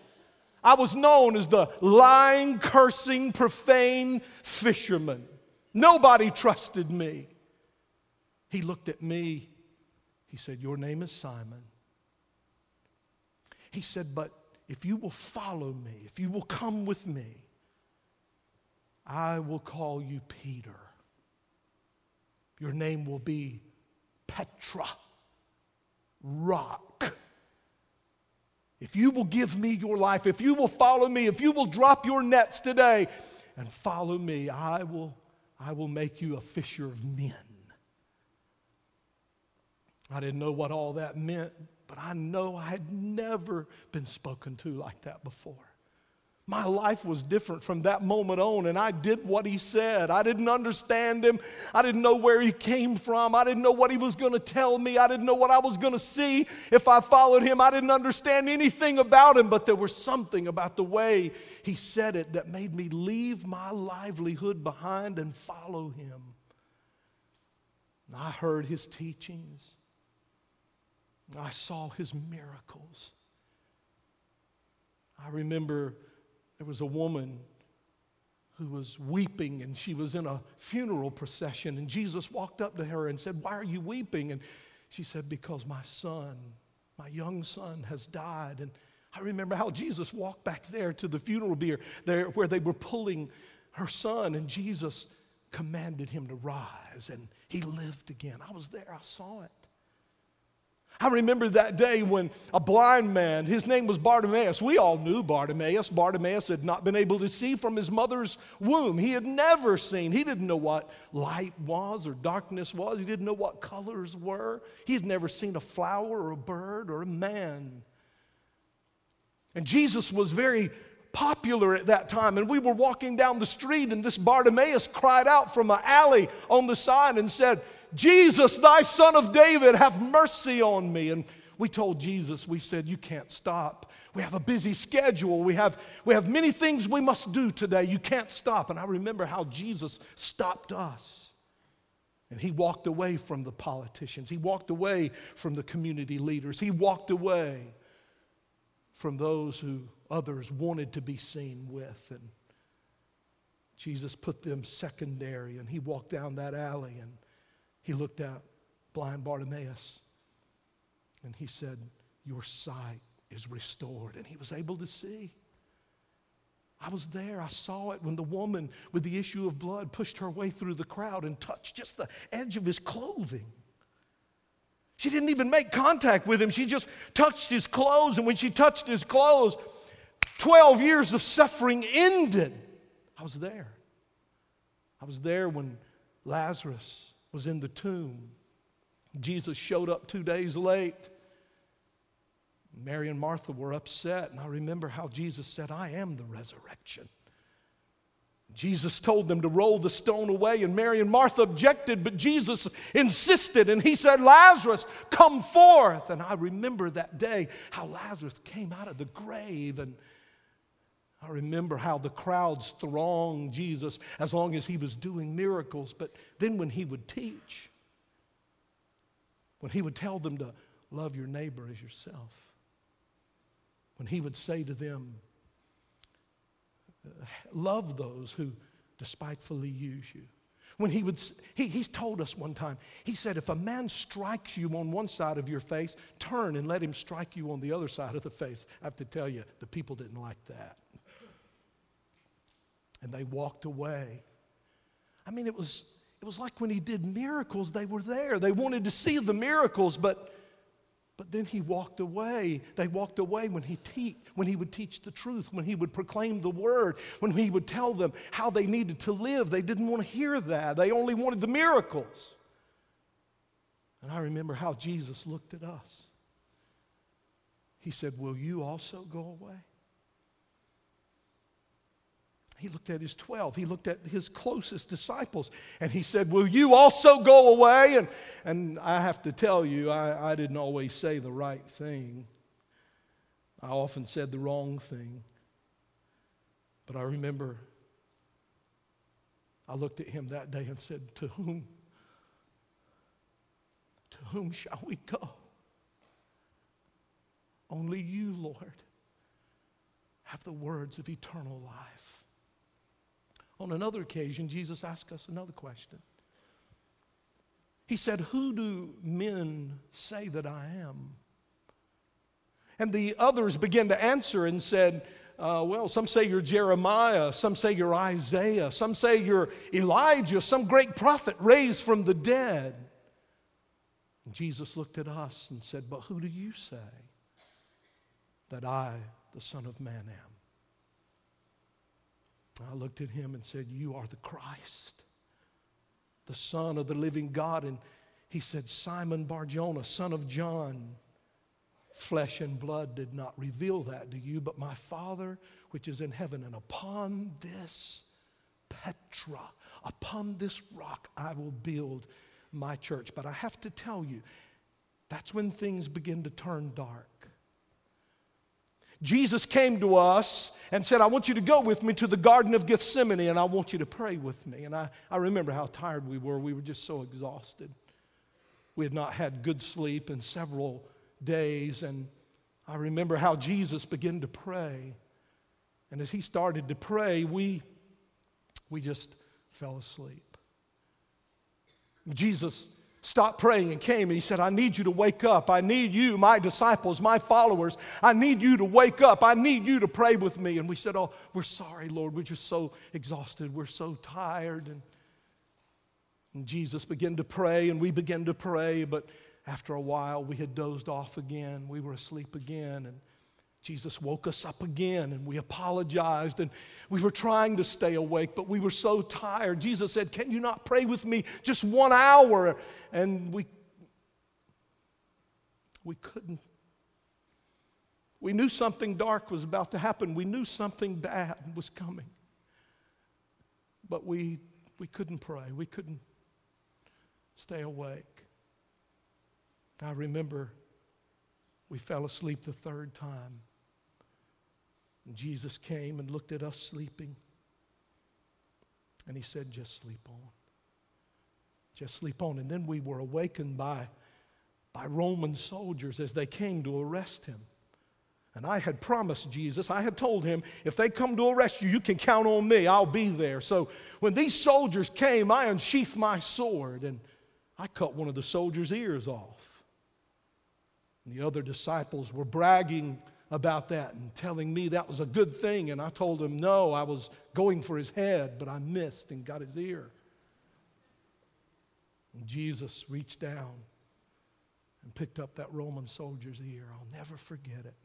I was known as the lying, cursing, profane fisherman. Nobody trusted me. He looked at me. He said, Your name is Simon. He said, But if you will follow me, if you will come with me, I will call you Peter. Your name will be Petra rock. If you will give me your life, if you will follow me, if you will drop your nets today and follow me, I will, I will make you a fisher of men. I didn't know what all that meant but I know I had never been spoken to like that before. My life was different from that moment on, and I did what he said. I didn't understand him. I didn't know where he came from. I didn't know what he was going to tell me. I didn't know what I was going to see if I followed him. I didn't understand anything about him, but there was something about the way he said it that made me leave my livelihood behind and follow him. I heard his teachings, I saw his miracles. I remember there was a woman who was weeping and she was in a funeral procession and Jesus walked up to her and said, Why are you weeping? And she said, Because my son, my young son, has died. And I remember how Jesus walked back there to the funeral bier there where they were pulling her son, and Jesus commanded him to rise and he lived again. I was there, I saw it. I remember that day when a blind man, his name was Bartimaeus. We all knew Bartimaeus. Bartimaeus had not been able to see from his mother's womb. He had never seen. He didn't know what light was or darkness was. He didn't know what colors were. He had never seen a flower or a bird or a man. And Jesus was very popular at that time. And we were walking down the street, and this Bartimaeus cried out from an alley on the side and said, Jesus, thy son of David, have mercy on me. And we told Jesus, we said, You can't stop. We have a busy schedule. We have, we have many things we must do today. You can't stop. And I remember how Jesus stopped us. And he walked away from the politicians. He walked away from the community leaders. He walked away from those who others wanted to be seen with. And Jesus put them secondary. And he walked down that alley and he looked at blind Bartimaeus and he said, Your sight is restored. And he was able to see. I was there. I saw it when the woman with the issue of blood pushed her way through the crowd and touched just the edge of his clothing. She didn't even make contact with him. She just touched his clothes. And when she touched his clothes, 12 years of suffering ended. I was there. I was there when Lazarus was in the tomb. Jesus showed up two days late. Mary and Martha were upset, and I remember how Jesus said, I am the resurrection. Jesus told them to roll the stone away, and Mary and Martha objected, but Jesus insisted, and he said, Lazarus, come forth. And I remember that day how Lazarus came out of the grave, and I remember how the crowds thronged Jesus as long as he was doing miracles, but then when he would teach, when he would tell them to love your neighbor as yourself, when he would say to them, uh, love those who despitefully use you. When he would, he, he's told us one time, he said, if a man strikes you on one side of your face, turn and let him strike you on the other side of the face. I have to tell you, the people didn't like that and they walked away. I mean, it was, it was like when he did miracles, they were there. They wanted to see the miracles, but, but then he walked away. They walked away when he, te- when he would teach the truth, when he would proclaim the word, when he would tell them how they needed to live. They didn't want to hear that, they only wanted the miracles. And I remember how Jesus looked at us. He said, Will you also go away? He looked at his 12. He looked at his closest disciples and he said, Will you also go away? And, and I have to tell you, I, I didn't always say the right thing. I often said the wrong thing. But I remember I looked at him that day and said, To whom? To whom shall we go? Only you, Lord, have the words of eternal life. On another occasion, Jesus asked us another question. He said, Who do men say that I am? And the others began to answer and said, uh, Well, some say you're Jeremiah, some say you're Isaiah, some say you're Elijah, some great prophet raised from the dead. And Jesus looked at us and said, But who do you say that I, the Son of Man, am? I looked at him and said, You are the Christ, the Son of the living God. And he said, Simon Barjona, son of John, Flesh and blood did not reveal that to you, but my Father which is in heaven. And upon this Petra, upon this rock, I will build my church. But I have to tell you, that's when things begin to turn dark. Jesus came to us and said, I want you to go with me to the Garden of Gethsemane and I want you to pray with me. And I, I remember how tired we were. We were just so exhausted. We had not had good sleep in several days. And I remember how Jesus began to pray. And as he started to pray, we, we just fell asleep. Jesus stopped praying and came and he said, I need you to wake up. I need you, my disciples, my followers. I need you to wake up. I need you to pray with me. And we said, Oh, we're sorry, Lord. We're just so exhausted. We're so tired. And, and Jesus began to pray and we began to pray. But after a while, we had dozed off again. We were asleep again. And Jesus woke us up again and we apologized and we were trying to stay awake, but we were so tired. Jesus said, Can you not pray with me just one hour? And we, we couldn't. We knew something dark was about to happen, we knew something bad was coming. But we, we couldn't pray, we couldn't stay awake. I remember we fell asleep the third time. Jesus came and looked at us sleeping. And he said, Just sleep on. Just sleep on. And then we were awakened by, by Roman soldiers as they came to arrest him. And I had promised Jesus, I had told him, if they come to arrest you, you can count on me. I'll be there. So when these soldiers came, I unsheathed my sword and I cut one of the soldiers' ears off. And the other disciples were bragging about that and telling me that was a good thing. And I told him, no, I was going for his head, but I missed and got his ear. And Jesus reached down and picked up that Roman soldier's ear. I'll never forget it.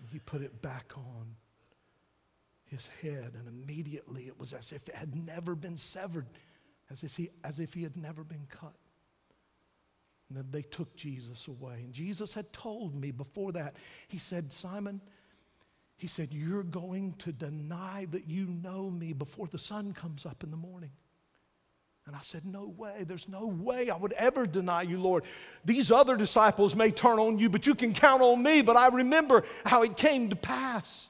And he put it back on his head, and immediately it was as if it had never been severed, as if he, as if he had never been cut. And then they took Jesus away. And Jesus had told me before that, He said, Simon, He said, You're going to deny that you know me before the sun comes up in the morning. And I said, No way. There's no way I would ever deny you, Lord. These other disciples may turn on you, but you can count on me. But I remember how it came to pass.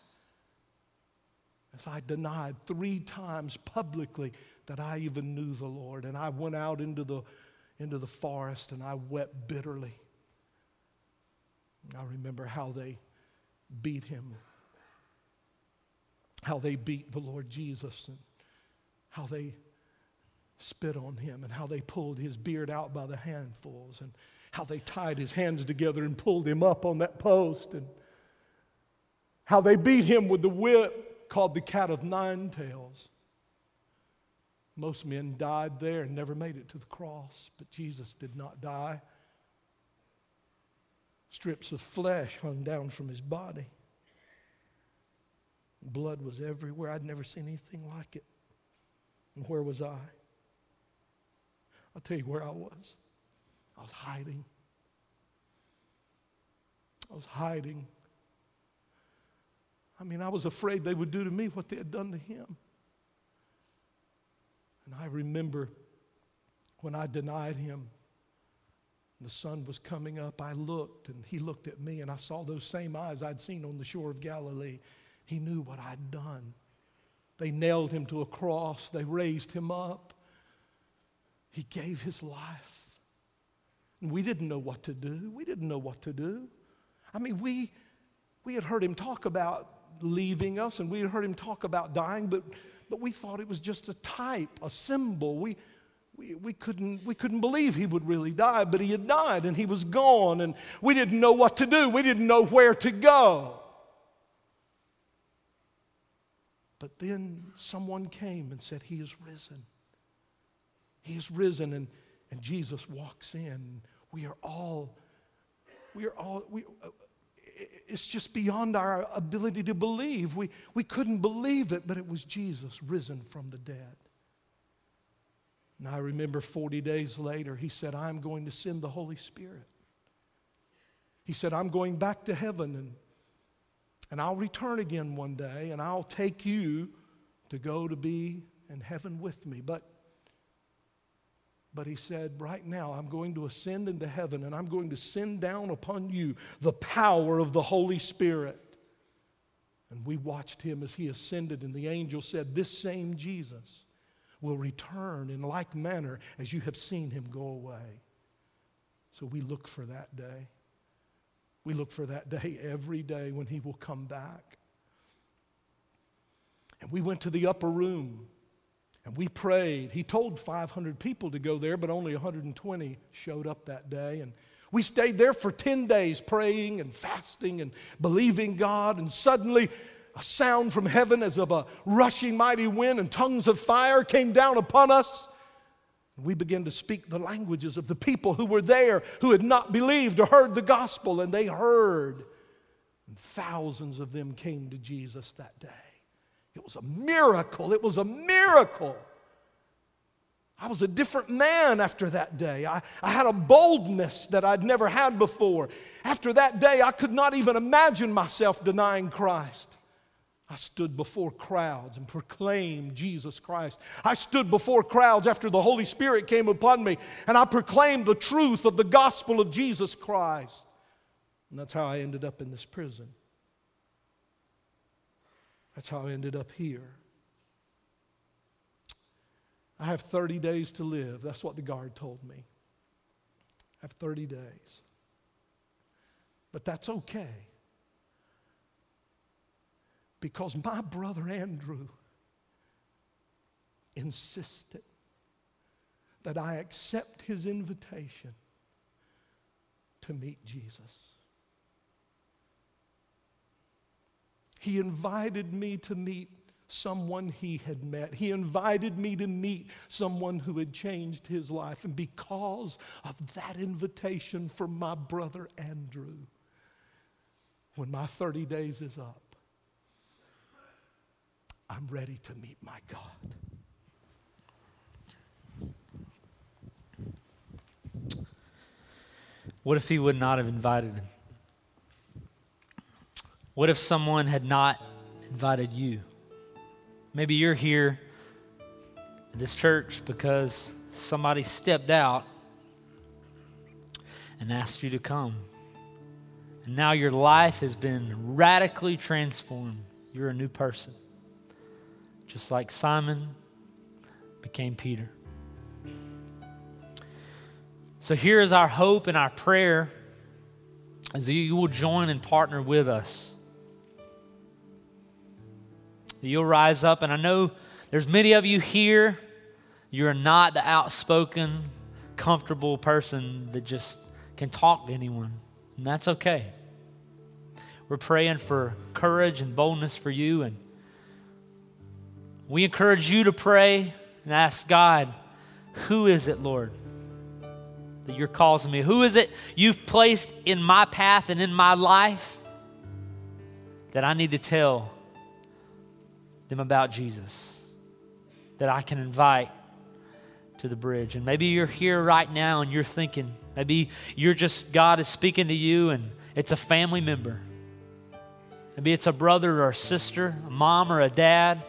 As I denied three times publicly that I even knew the Lord. And I went out into the into the forest and I wept bitterly. I remember how they beat him, how they beat the Lord Jesus, and how they spit on him, and how they pulled his beard out by the handfuls, and how they tied his hands together and pulled him up on that post, and how they beat him with the whip called the cat of nine tails. Most men died there and never made it to the cross, but Jesus did not die. Strips of flesh hung down from his body. Blood was everywhere. I'd never seen anything like it. And where was I? I'll tell you where I was. I was hiding. I was hiding. I mean, I was afraid they would do to me what they had done to him. And I remember when I denied him, the sun was coming up. I looked and he looked at me, and I saw those same eyes I'd seen on the shore of Galilee. He knew what I'd done. They nailed him to a cross, they raised him up. He gave his life. And we didn't know what to do. We didn't know what to do. I mean, we, we had heard him talk about leaving us and we had heard him talk about dying, but but we thought it was just a type, a symbol. We, we, we, couldn't, we couldn't believe he would really die, but he had died and he was gone, and we didn't know what to do. We didn't know where to go. But then someone came and said, He is risen. He is risen, and, and Jesus walks in. We are all, we are all, we, uh, it's just beyond our ability to believe. We, we couldn't believe it, but it was Jesus risen from the dead. And I remember 40 days later, he said, I'm going to send the Holy Spirit. He said, I'm going back to heaven and, and I'll return again one day and I'll take you to go to be in heaven with me. But but he said, Right now, I'm going to ascend into heaven and I'm going to send down upon you the power of the Holy Spirit. And we watched him as he ascended, and the angel said, This same Jesus will return in like manner as you have seen him go away. So we look for that day. We look for that day every day when he will come back. And we went to the upper room and we prayed. He told 500 people to go there, but only 120 showed up that day. And we stayed there for 10 days praying and fasting and believing God. And suddenly, a sound from heaven as of a rushing mighty wind and tongues of fire came down upon us. We began to speak the languages of the people who were there who had not believed or heard the gospel, and they heard. And thousands of them came to Jesus that day. It was a miracle. It was a miracle. I was a different man after that day. I, I had a boldness that I'd never had before. After that day, I could not even imagine myself denying Christ. I stood before crowds and proclaimed Jesus Christ. I stood before crowds after the Holy Spirit came upon me and I proclaimed the truth of the gospel of Jesus Christ. And that's how I ended up in this prison. That's how I ended up here. I have 30 days to live. That's what the guard told me. I have 30 days. But that's okay. Because my brother Andrew insisted that I accept his invitation to meet Jesus. He invited me to meet someone he had met. He invited me to meet someone who had changed his life. And because of that invitation from my brother Andrew, when my 30 days is up, I'm ready to meet my God. What if he would not have invited him? What if someone had not invited you? Maybe you're here at this church because somebody stepped out and asked you to come. And now your life has been radically transformed. You're a new person. Just like Simon became Peter. So here is our hope and our prayer as you will join and partner with us that you'll rise up. And I know there's many of you here, you're not the outspoken, comfortable person that just can talk to anyone. And that's okay. We're praying for courage and boldness for you. And we encourage you to pray and ask God, who is it, Lord, that you're causing me? Who is it you've placed in my path and in my life that I need to tell them about Jesus that I can invite to the bridge. And maybe you're here right now and you're thinking, maybe you're just, God is speaking to you and it's a family member. Maybe it's a brother or a sister, a mom or a dad.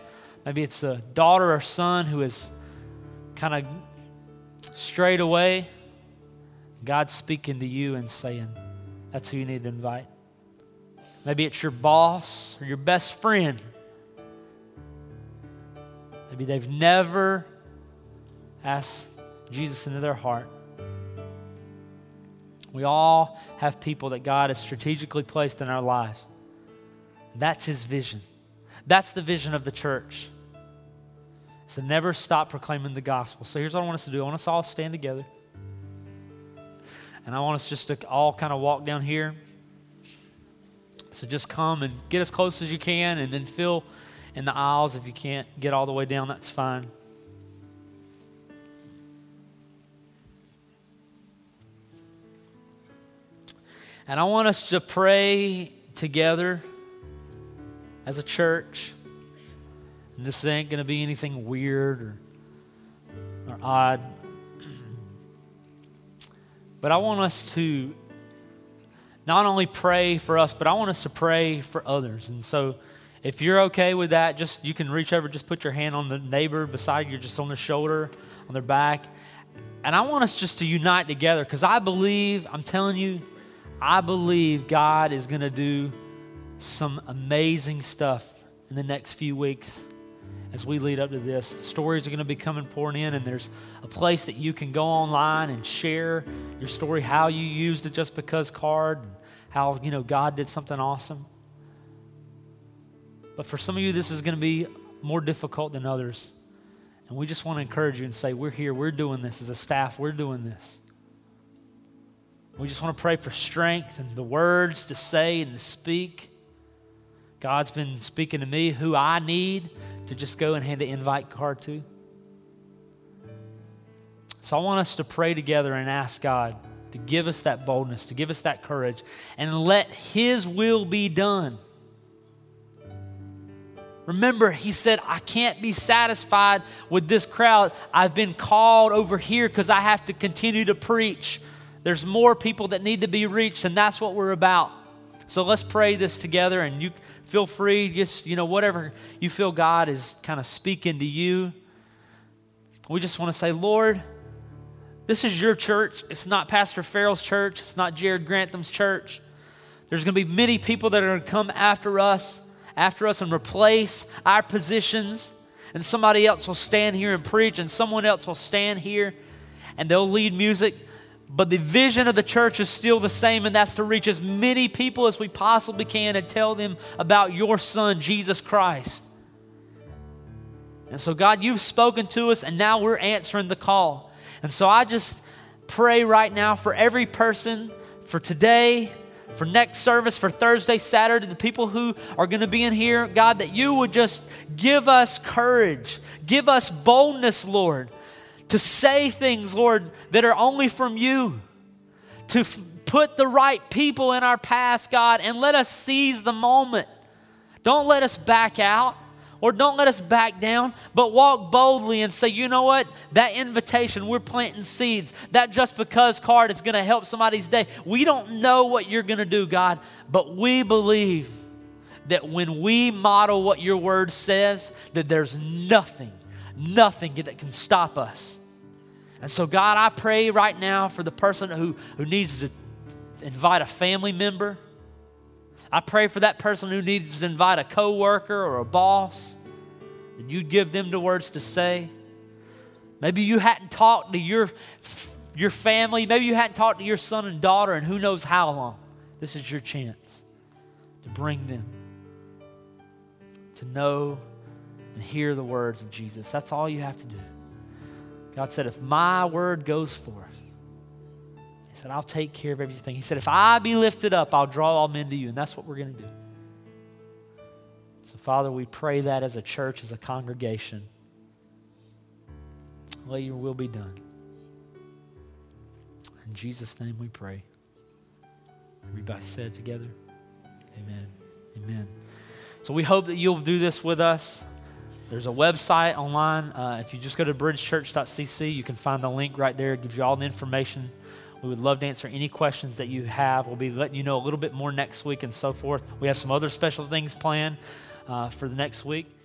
Maybe it's a daughter or son who is kind of strayed away. God's speaking to you and saying, that's who you need to invite. Maybe it's your boss or your best friend Maybe they've never asked Jesus into their heart. We all have people that God has strategically placed in our lives. That's His vision. That's the vision of the church. So never stop proclaiming the gospel. So here's what I want us to do I want us all to stand together. And I want us just to all kind of walk down here. So just come and get as close as you can and then feel in the aisles. If you can't get all the way down, that's fine. And I want us to pray together as a church. And this ain't going to be anything weird or, or odd. But I want us to not only pray for us, but I want us to pray for others. And so, if you're okay with that, just you can reach over, just put your hand on the neighbor beside you, just on their shoulder, on their back. And I want us just to unite together because I believe, I'm telling you, I believe God is going to do some amazing stuff in the next few weeks as we lead up to this. Stories are going to be coming pouring in, and there's a place that you can go online and share your story, how you used it just because card, how you know God did something awesome. But for some of you, this is going to be more difficult than others. And we just want to encourage you and say, We're here, we're doing this as a staff, we're doing this. We just want to pray for strength and the words to say and to speak. God's been speaking to me who I need to just go and hand an invite card to. So I want us to pray together and ask God to give us that boldness, to give us that courage, and let His will be done. Remember, he said, I can't be satisfied with this crowd. I've been called over here because I have to continue to preach. There's more people that need to be reached, and that's what we're about. So let's pray this together, and you feel free, just, you know, whatever you feel God is kind of speaking to you. We just want to say, Lord, this is your church. It's not Pastor Farrell's church, it's not Jared Grantham's church. There's going to be many people that are going to come after us after us and replace our positions. And somebody else will stand here and preach, and someone else will stand here and they'll lead music. But the vision of the church is still the same, and that's to reach as many people as we possibly can and tell them about your Son, Jesus Christ. And so, God, you've spoken to us, and now we're answering the call. And so, I just pray right now for every person for today for next service, for Thursday, Saturday, the people who are going to be in here, God, that you would just give us courage, give us boldness, Lord, to say things, Lord, that are only from you, to f- put the right people in our path, God, and let us seize the moment. Don't let us back out or don't let us back down, but walk boldly and say, you know what? That invitation, we're planting seeds. That just because card is going to help somebody's day. We don't know what you're going to do, God, but we believe that when we model what your word says, that there's nothing, nothing that can stop us. And so, God, I pray right now for the person who, who needs to invite a family member I pray for that person who needs to invite a coworker or a boss, and you'd give them the words to say. Maybe you hadn't talked to your, your family. Maybe you hadn't talked to your son and daughter, and who knows how long. This is your chance to bring them to know and hear the words of Jesus. That's all you have to do. God said, If my word goes forth, said, I'll take care of everything. He said, If I be lifted up, I'll draw all men to you. And that's what we're going to do. So, Father, we pray that as a church, as a congregation. Let your will be done. In Jesus' name we pray. Everybody said together, Amen. Amen. So we hope that you'll do this with us. There's a website online. Uh, if you just go to bridgechurch.cc, you can find the link right there. It gives you all the information we would love to answer any questions that you have. We'll be letting you know a little bit more next week and so forth. We have some other special things planned uh, for the next week.